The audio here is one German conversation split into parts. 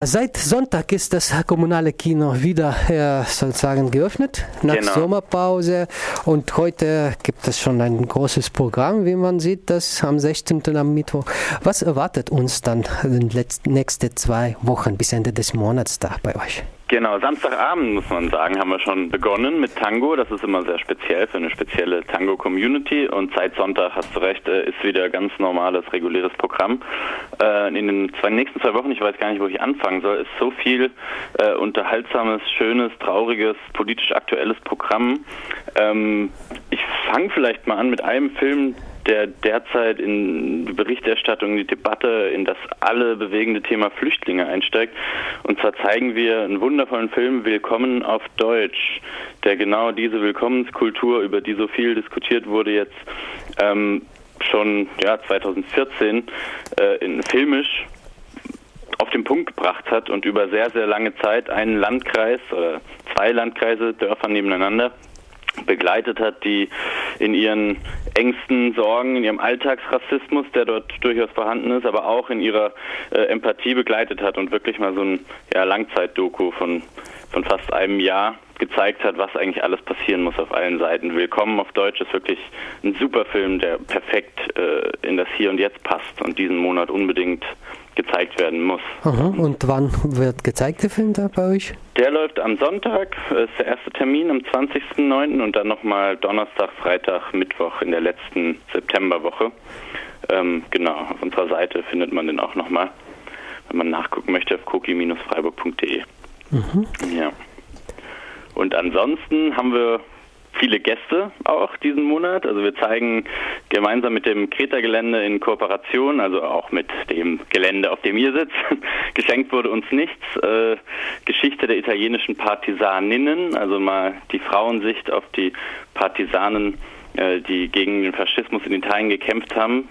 Seit Sonntag ist das kommunale Kino wieder äh, sozusagen geöffnet nach genau. Sommerpause und heute gibt es schon ein großes Programm, wie man sieht, das am 16. am Mittwoch. Was erwartet uns dann in den nächsten zwei Wochen bis Ende des Monats da bei euch? Genau, Samstagabend muss man sagen, haben wir schon begonnen mit Tango. Das ist immer sehr speziell für eine spezielle Tango-Community. Und seit Sonntag, hast du recht, äh, ist wieder ganz normales, reguläres Programm. Äh, in den zwei, nächsten zwei Wochen, ich weiß gar nicht, wo ich anfangen soll, ist so viel äh, unterhaltsames, schönes, trauriges, politisch aktuelles Programm. Ähm, ich fange vielleicht mal an mit einem Film, der derzeit in die Berichterstattung, die Debatte, in das alle bewegende Thema Flüchtlinge einsteigt. Und zwar zeigen wir einen wundervollen Film Willkommen auf Deutsch, der genau diese Willkommenskultur, über die so viel diskutiert wurde, jetzt ähm, schon ja, 2014 äh, in, filmisch auf den Punkt gebracht hat und über sehr, sehr lange Zeit einen Landkreis oder zwei Landkreise, Dörfer nebeneinander begleitet hat, die in ihren Ängsten, Sorgen, in ihrem Alltagsrassismus, der dort durchaus vorhanden ist, aber auch in ihrer äh, Empathie begleitet hat und wirklich mal so ein ja, Langzeitdoku von, von fast einem Jahr gezeigt hat, was eigentlich alles passieren muss auf allen Seiten. Willkommen auf Deutsch ist wirklich ein super Film, der perfekt äh, in das Hier und Jetzt passt und diesen Monat unbedingt gezeigt werden muss. Aha. Und wann wird gezeigt der Film da bei euch? Der läuft am Sonntag, ist der erste Termin am 20.09. und dann nochmal Donnerstag, Freitag, Mittwoch in der letzten Septemberwoche. Ähm, genau, auf unserer Seite findet man den auch nochmal, wenn man nachgucken möchte, auf koki-freiburg.de. Mhm. Ja. Und ansonsten haben wir viele Gäste auch diesen Monat. Also wir zeigen gemeinsam mit dem Kreta-Gelände in Kooperation, also auch mit dem Gelände, auf dem ihr sitzt, geschenkt wurde uns nichts, äh, Geschichte der italienischen Partisaninnen, also mal die Frauensicht auf die Partisanen, äh, die gegen den Faschismus in Italien gekämpft haben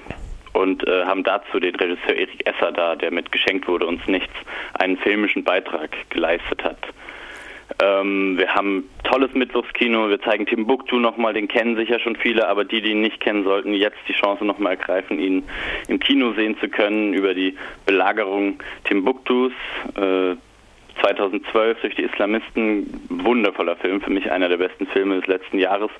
und äh, haben dazu den Regisseur Erik Esser da, der mit geschenkt wurde uns nichts, einen filmischen Beitrag geleistet hat. Ähm, wir haben tolles Mittwochskino. Wir zeigen Timbuktu nochmal. Den kennen sicher schon viele, aber die, die ihn nicht kennen, sollten jetzt die Chance nochmal ergreifen, ihn im Kino sehen zu können über die Belagerung Timbuktus. Äh, 2012 durch die Islamisten. Wundervoller Film, für mich einer der besten Filme des letzten Jahres,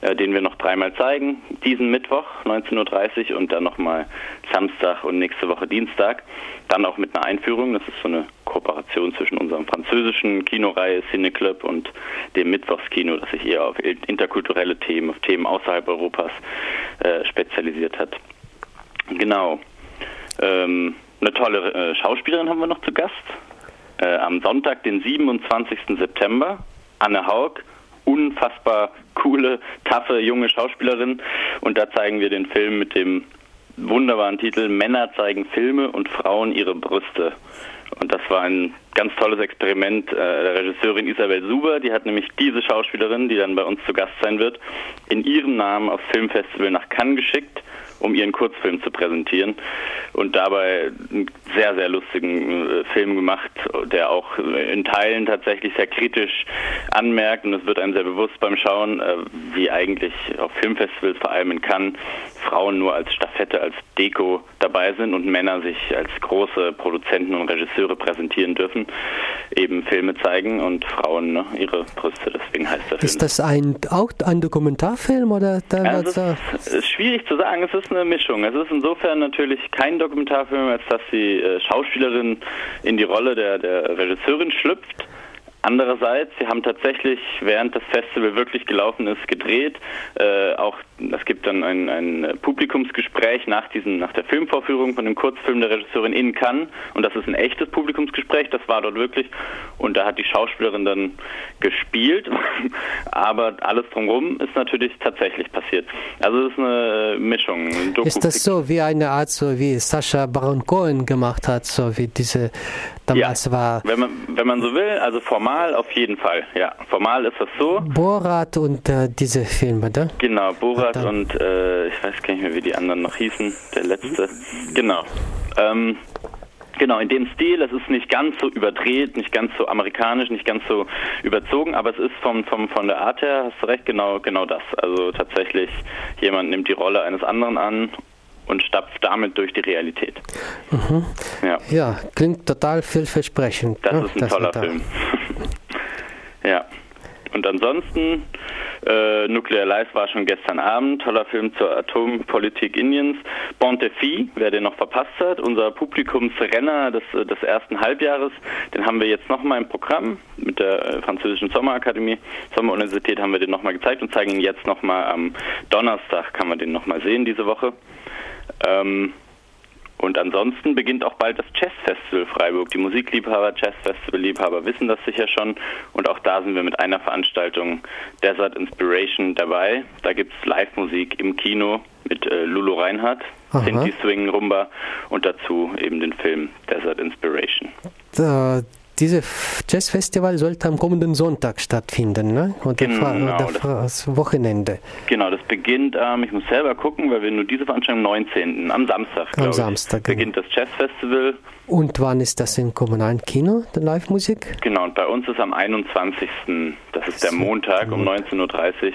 äh, den wir noch dreimal zeigen. Diesen Mittwoch 19.30 Uhr und dann nochmal Samstag und nächste Woche Dienstag. Dann auch mit einer Einführung. Das ist so eine Kooperation zwischen unserem französischen Kinoreihe Cineclub und dem Mittwochskino, das sich eher auf interkulturelle Themen, auf Themen außerhalb Europas äh, spezialisiert hat. Genau. Ähm, eine tolle äh, Schauspielerin haben wir noch zu Gast äh, am Sonntag, den 27. September, Anne Haug, unfassbar coole, taffe junge Schauspielerin. Und da zeigen wir den Film mit dem wunderbaren Titel Männer zeigen Filme und Frauen ihre Brüste. Und das war ein ganz tolles Experiment äh, der Regisseurin Isabel Suber. Die hat nämlich diese Schauspielerin, die dann bei uns zu Gast sein wird, in ihrem Namen aufs Filmfestival nach Cannes geschickt um ihren Kurzfilm zu präsentieren und dabei einen sehr, sehr lustigen äh, Film gemacht, der auch in Teilen tatsächlich sehr kritisch anmerkt und es wird einem sehr bewusst beim Schauen, äh, wie eigentlich auf Filmfestivals, vor allem in Cannes, Frauen nur als Staffette, als Deko dabei sind und Männer sich als große Produzenten und Regisseure präsentieren dürfen, eben Filme zeigen und Frauen ne, ihre Brüste, deswegen heißt der Film. Ist das ein, auch ein Dokumentarfilm oder? Da es ist, ist schwierig zu sagen, es ist eine Mischung. Es ist insofern natürlich kein Dokumentarfilm, als dass die äh, Schauspielerin in die Rolle der, der Regisseurin schlüpft. Andererseits, sie haben tatsächlich, während das Festival wirklich gelaufen ist, gedreht. Äh, auch es gibt dann ein, ein Publikumsgespräch nach diesem, nach der Filmvorführung von dem Kurzfilm der Regisseurin in Cannes. Und das ist ein echtes Publikumsgespräch, das war dort wirklich. Und da hat die Schauspielerin dann gespielt. Aber alles drumherum ist natürlich tatsächlich passiert. Also es ist eine Mischung. Ein ist das so wie eine Art, so wie Sascha Baron Cohen gemacht hat, so wie diese damals ja, war? Wenn man, wenn man so will, also formal auf jeden Fall. Ja, formal ist das so. Borat und äh, diese Filme, da? Genau, Borat Robert und äh, ich weiß gar nicht mehr, wie die anderen noch hießen, der letzte. Genau. Ähm, Genau, in dem Stil, es ist nicht ganz so überdreht, nicht ganz so amerikanisch, nicht ganz so überzogen, aber es ist vom, vom, von der Art her, hast du recht, genau, genau das. Also tatsächlich, jemand nimmt die Rolle eines anderen an und stapft damit durch die Realität. Mhm. Ja. ja. klingt total vielversprechend. Das ne? ist ein das toller Film. ja. Und ansonsten, äh, Nuclear Lies war schon gestern Abend, toller Film zur Atompolitik Indiens. Bon Defi, wer den noch verpasst hat, unser Publikumsrenner des, des ersten Halbjahres, den haben wir jetzt nochmal im Programm mit der äh, französischen Sommerakademie, Sommeruniversität haben wir den nochmal gezeigt und zeigen ihn jetzt nochmal am Donnerstag, kann man den nochmal sehen diese Woche. Ähm, und ansonsten beginnt auch bald das Jazzfestival Freiburg. Die Musikliebhaber, Jazzfestival-Liebhaber wissen das sicher schon. Und auch da sind wir mit einer Veranstaltung Desert Inspiration dabei. Da gibt es Live-Musik im Kino mit äh, Lulu Reinhardt, Sinti Swing Rumba und dazu eben den Film Desert Inspiration. Da, dieses Jazzfestival sollte am kommenden Sonntag stattfinden, ne? Und genau, das, das Wochenende. Genau, das beginnt, ähm, ich muss selber gucken, weil wir nur diese Veranstaltung am 19. am Samstag, am Samstag ich, beginnt genau. das Jazzfestival. Und wann ist das im kommunalen Kino, die Live-Musik? Genau, und bei uns ist am 21. Das ist der Montag um 19.30 Uhr.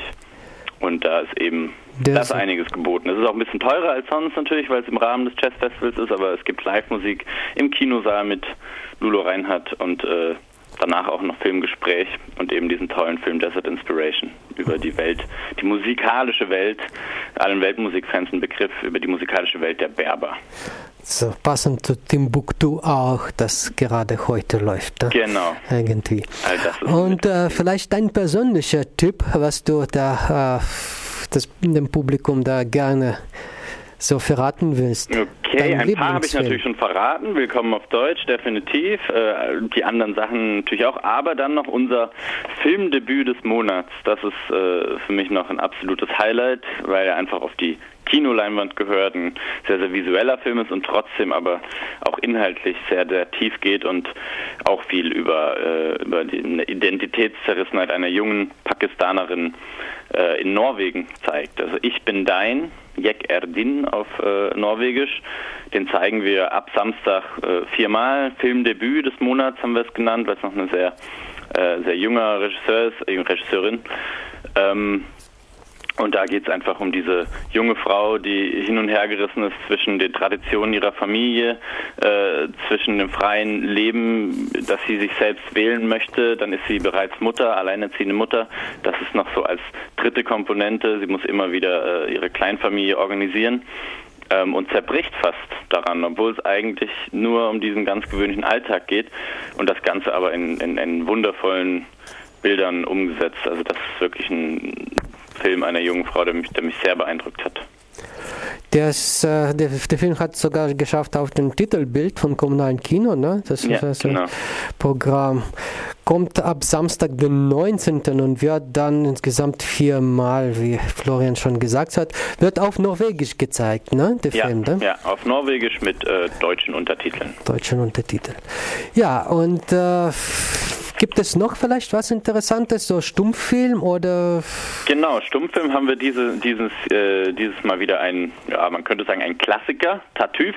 Und da ist eben der das ist einiges geboten. Es ist auch ein bisschen teurer als sonst natürlich, weil es im Rahmen des Jazzfestivals ist, aber es gibt Live-Musik im Kinosaal mit Lulo Reinhardt und äh, danach auch noch Filmgespräch und eben diesen tollen Film Desert Inspiration über die Welt, die musikalische Welt, allen Weltmusikfans ein Begriff über die musikalische Welt der Berber. So passend zu Timbuktu auch, das gerade heute läuft. Ne? Genau. Irgendwie. Und äh, vielleicht dein persönlicher Typ, was du da äh, das, dem Publikum da gerne so verraten willst. Okay, ein paar habe ich natürlich schon verraten. Willkommen auf Deutsch, definitiv. Äh, die anderen Sachen natürlich auch. Aber dann noch unser Filmdebüt des Monats. Das ist äh, für mich noch ein absolutes Highlight, weil er einfach auf die Kinoleinwand gehört, ein sehr, sehr visueller Film ist und trotzdem aber auch inhaltlich sehr, sehr tief geht und auch viel über, äh, über die Identitätszerrissenheit einer jungen Pakistanerin äh, in Norwegen zeigt. Also Ich bin dein, Jek Erdin auf äh, Norwegisch. Den zeigen wir ab Samstag äh, viermal. Filmdebüt des Monats haben wir es genannt, weil es noch eine sehr, äh, sehr junger Regisseur ist, äh, Regisseurin. Ähm, und da geht es einfach um diese junge Frau, die hin und her gerissen ist zwischen den Traditionen ihrer Familie, äh, zwischen dem freien Leben, dass sie sich selbst wählen möchte. Dann ist sie bereits Mutter, alleinerziehende Mutter. Das ist noch so als dritte Komponente. Sie muss immer wieder äh, ihre Kleinfamilie organisieren ähm, und zerbricht fast daran, obwohl es eigentlich nur um diesen ganz gewöhnlichen Alltag geht und das Ganze aber in, in, in wundervollen Bildern umgesetzt. Also das ist wirklich ein Film einer jungen Frau, der mich, der mich sehr beeindruckt hat. Das, äh, der, der, Film hat sogar geschafft auf dem Titelbild vom kommunalen Kino, ne? Das ja, ist das genau. Programm. Kommt ab Samstag, den 19. und wird dann insgesamt viermal, wie Florian schon gesagt hat, wird auf Norwegisch gezeigt, ne? Der ja, Film, ne? Ja, auf Norwegisch mit äh, deutschen Untertiteln. Deutschen Untertiteln. Ja, und äh, Gibt es noch vielleicht was Interessantes, so Stummfilm oder? Genau, Stummfilm haben wir diese, dieses, äh, dieses Mal wieder ein, ja, man könnte sagen, ein Klassiker, Tartuffe,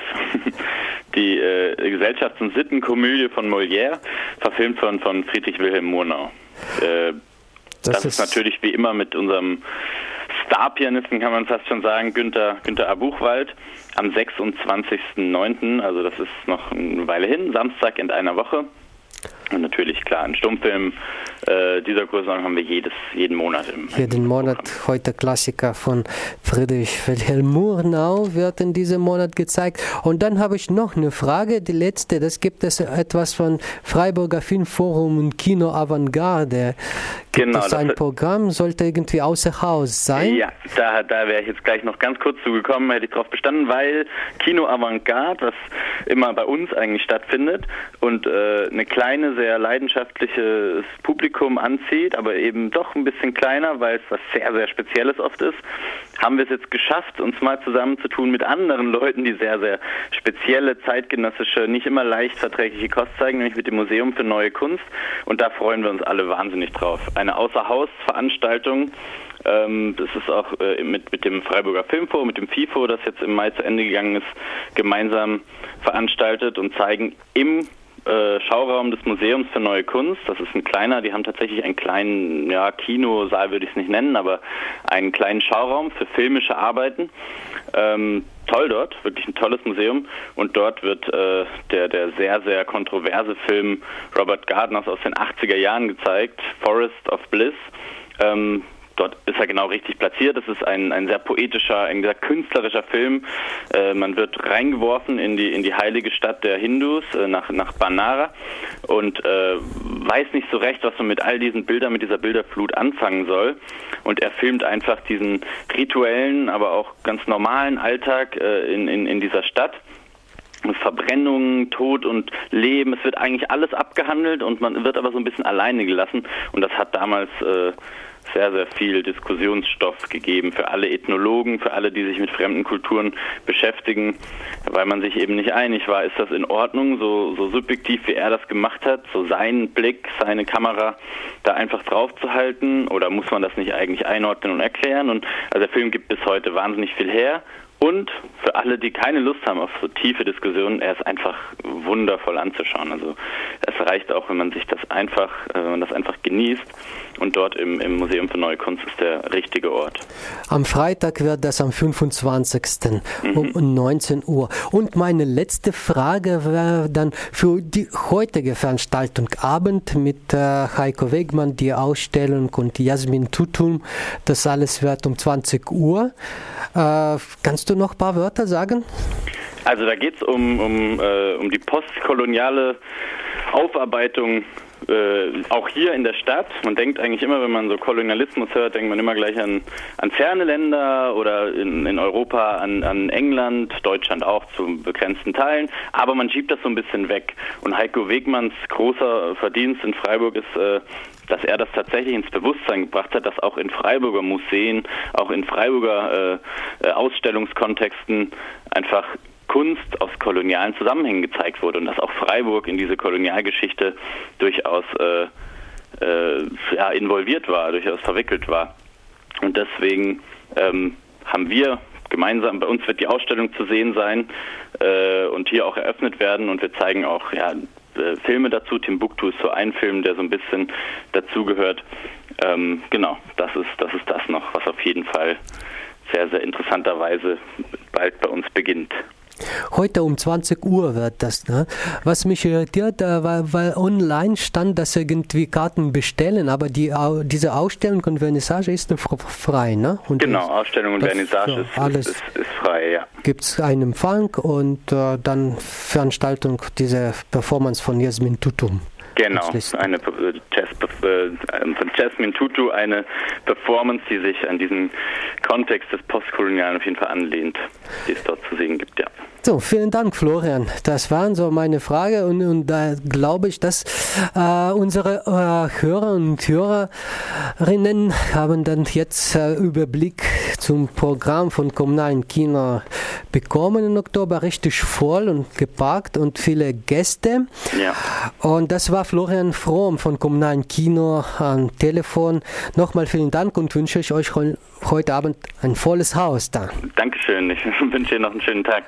die äh, Gesellschafts- und Sittenkomödie von Molière, verfilmt von, von Friedrich Wilhelm Murnau. Äh, das, das ist, ist natürlich wie immer mit unserem Star-Pianisten, kann man fast schon sagen, Günter, Günter Abuchwald am 26.09., also das ist noch eine Weile hin, Samstag in einer Woche. Und natürlich, klar, ein Stummfilm äh, dieser Größenordnung haben wir jedes, jeden Monat im Jeden Monat, heute Klassiker von Friedrich Wilhelm Murnau wird in diesem Monat gezeigt. Und dann habe ich noch eine Frage, die letzte, das gibt es etwas von Freiburger Filmforum und Kino Avantgarde. Gibt genau, es ein Programm, sollte irgendwie außer Haus sein? Ja, da, da wäre ich jetzt gleich noch ganz kurz zugekommen, hätte ich darauf bestanden, weil Kino Avantgarde, was immer bei uns eigentlich stattfindet und äh, eine kleine sehr leidenschaftliches Publikum anzieht, aber eben doch ein bisschen kleiner, weil es was sehr, sehr Spezielles oft ist, haben wir es jetzt geschafft, uns mal zusammenzutun mit anderen Leuten, die sehr, sehr spezielle, zeitgenössische, nicht immer leicht verträgliche Kost zeigen, nämlich mit dem Museum für neue Kunst. Und da freuen wir uns alle wahnsinnig drauf. Eine Außerhausveranstaltung. Ähm, das ist auch äh, mit, mit dem Freiburger Filmforum, mit dem FIFO, das jetzt im Mai zu Ende gegangen ist, gemeinsam veranstaltet und zeigen im äh, Schauraum des Museums für Neue Kunst. Das ist ein kleiner, die haben tatsächlich einen kleinen ja, Kinosaal, würde ich es nicht nennen, aber einen kleinen Schauraum für filmische Arbeiten. Ähm, toll dort, wirklich ein tolles Museum. Und dort wird äh, der, der sehr, sehr kontroverse Film Robert Gardners aus den 80er Jahren gezeigt, Forest of Bliss. Ähm, dort ist er genau richtig platziert. Es ist ein, ein sehr poetischer, ein sehr künstlerischer Film. Äh, man wird reingeworfen in die, in die heilige Stadt der Hindus, äh, nach, nach Banara und äh, weiß nicht so recht, was man mit all diesen Bildern, mit dieser Bilderflut anfangen soll. Und er filmt einfach diesen rituellen, aber auch ganz normalen Alltag äh, in, in, in dieser Stadt. Verbrennung, Tod und Leben. Es wird eigentlich alles abgehandelt und man wird aber so ein bisschen alleine gelassen. Und das hat damals äh, sehr, sehr viel Diskussionsstoff gegeben für alle Ethnologen, für alle, die sich mit fremden Kulturen beschäftigen, weil man sich eben nicht einig war, ist das in Ordnung, so, so subjektiv wie er das gemacht hat, so seinen Blick, seine Kamera da einfach drauf zu halten? Oder muss man das nicht eigentlich einordnen und erklären? Und also der Film gibt bis heute wahnsinnig viel her und für alle, die keine Lust haben auf so tiefe Diskussionen, er ist einfach wundervoll anzuschauen. Also es reicht auch, wenn man sich das einfach, äh, wenn man das einfach genießt. Und dort im, im Museum für Neue Kunst ist der richtige Ort. Am Freitag wird das am 25. Mhm. um 19 Uhr. Und meine letzte Frage wäre dann für die heutige Veranstaltung Abend mit äh, Heiko Wegmann, die Ausstellung und Jasmin Tutum. Das alles wird um 20 Uhr. Äh, kannst du noch ein paar Wörter sagen? Also da geht es um, um, äh, um die postkoloniale Aufarbeitung äh, auch hier in der Stadt. Man denkt eigentlich immer, wenn man so Kolonialismus hört, denkt man immer gleich an, an ferne Länder oder in, in Europa an, an England, Deutschland auch zu begrenzten Teilen. Aber man schiebt das so ein bisschen weg. Und Heiko Wegmanns großer Verdienst in Freiburg ist, äh, dass er das tatsächlich ins Bewusstsein gebracht hat, dass auch in Freiburger Museen, auch in Freiburger äh, äh Ausstellungskontexten einfach Kunst aus kolonialen Zusammenhängen gezeigt wurde und dass auch Freiburg in diese Kolonialgeschichte durchaus äh, äh, ja, involviert war, durchaus verwickelt war. Und deswegen ähm, haben wir gemeinsam, bei uns wird die Ausstellung zu sehen sein äh, und hier auch eröffnet werden und wir zeigen auch ja, äh, Filme dazu. Timbuktu ist so ein Film, der so ein bisschen dazugehört. Ähm, genau, das ist, das ist das noch, was auf jeden Fall sehr, sehr interessanterweise bald bei uns beginnt. Heute um 20 Uhr wird das. Ne? Was mich irritiert, äh, weil, weil online stand, dass irgendwie Karten bestellen, aber die, diese Ausstellung und Vernissage ist frei. Ne? Und genau, Ausstellung und Vernissage ist, alles ist, ist, frei, ja. Gibt es einen Empfang und äh, dann Veranstaltung, diese Performance von Jasmin Tutum. Genau, eine äh, Jazz, äh, von Jasmine Tutu, eine Performance, die sich an diesen Kontext des Postkolonialen auf jeden Fall anlehnt, die es dort zu sehen gibt, ja. So, vielen Dank, Florian. Das waren so meine Fragen und, und da glaube ich, dass äh, unsere äh, Hörer und Hörerinnen haben dann jetzt äh, Überblick zum Programm von kommunalen Kino bekommen im Oktober, richtig voll und gepackt und viele Gäste. Ja. Und das war Florian Fromm von kommunalen Kino am Telefon. Nochmal vielen Dank und wünsche ich euch heute Abend ein volles Haus da. Dankeschön. Ich wünsche dir noch einen schönen Tag.